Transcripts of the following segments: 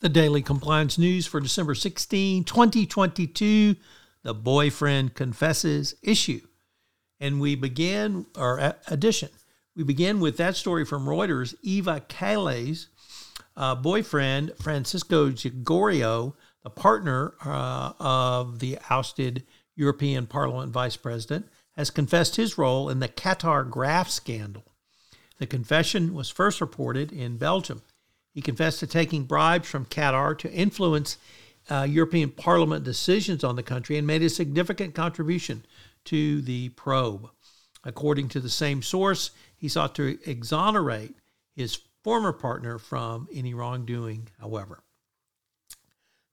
The Daily Compliance News for December 16, 2022. The boyfriend confesses issue. And we begin, our edition. we begin with that story from Reuters. Eva Kaili's uh, boyfriend, Francisco Gregorio, the partner uh, of the ousted European Parliament vice president, has confessed his role in the Qatar graft scandal. The confession was first reported in Belgium. He confessed to taking bribes from Qatar to influence uh, European Parliament decisions on the country and made a significant contribution to the probe. According to the same source, he sought to exonerate his former partner from any wrongdoing, however.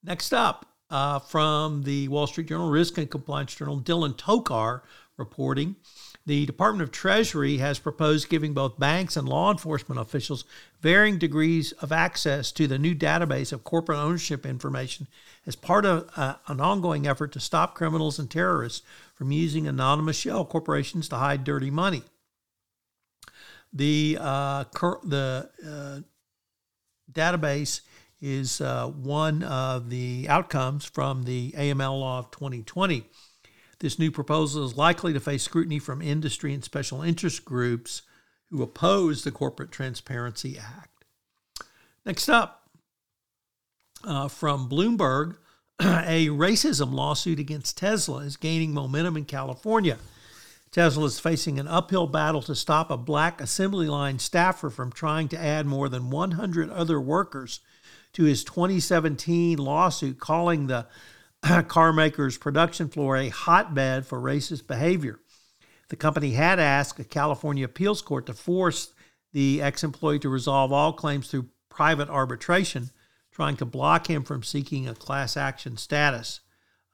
Next up, uh, from the Wall Street Journal, Risk and Compliance Journal, Dylan Tokar reporting the Department of Treasury has proposed giving both banks and law enforcement officials varying degrees of access to the new database of corporate ownership information as part of uh, an ongoing effort to stop criminals and terrorists from using anonymous shell corporations to hide dirty money. The, uh, cur- the uh, database is uh, one of the outcomes from the AML law of 2020. This new proposal is likely to face scrutiny from industry and special interest groups who oppose the Corporate Transparency Act. Next up, uh, from Bloomberg, a racism lawsuit against Tesla is gaining momentum in California. Tesla is facing an uphill battle to stop a black assembly line staffer from trying to add more than 100 other workers to his 2017 lawsuit, calling the car maker's production floor a hotbed for racist behavior. The company had asked a California appeals court to force the ex employee to resolve all claims through private arbitration, trying to block him from seeking a class action status.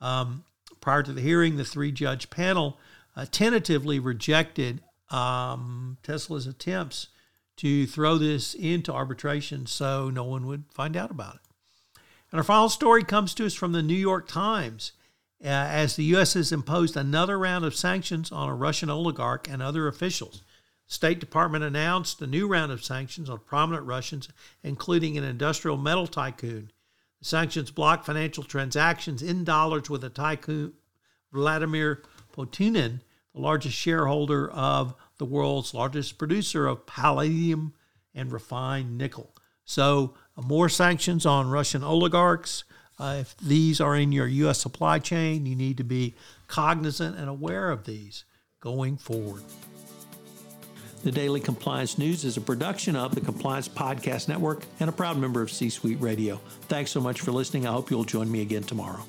Um, prior to the hearing, the three judge panel uh, tentatively rejected um, Tesla's attempts to throw this into arbitration so no one would find out about it. And our final story comes to us from the New York Times. Uh, as the U.S. has imposed another round of sanctions on a Russian oligarch and other officials. The State Department announced a new round of sanctions on prominent Russians, including an industrial metal tycoon. The sanctions block financial transactions in dollars with a tycoon Vladimir Potanin, the largest shareholder of the world's largest producer of palladium and refined nickel. So more sanctions on Russian oligarchs. Uh, if these are in your U.S. supply chain, you need to be cognizant and aware of these going forward. The Daily Compliance News is a production of the Compliance Podcast Network and a proud member of C Suite Radio. Thanks so much for listening. I hope you'll join me again tomorrow.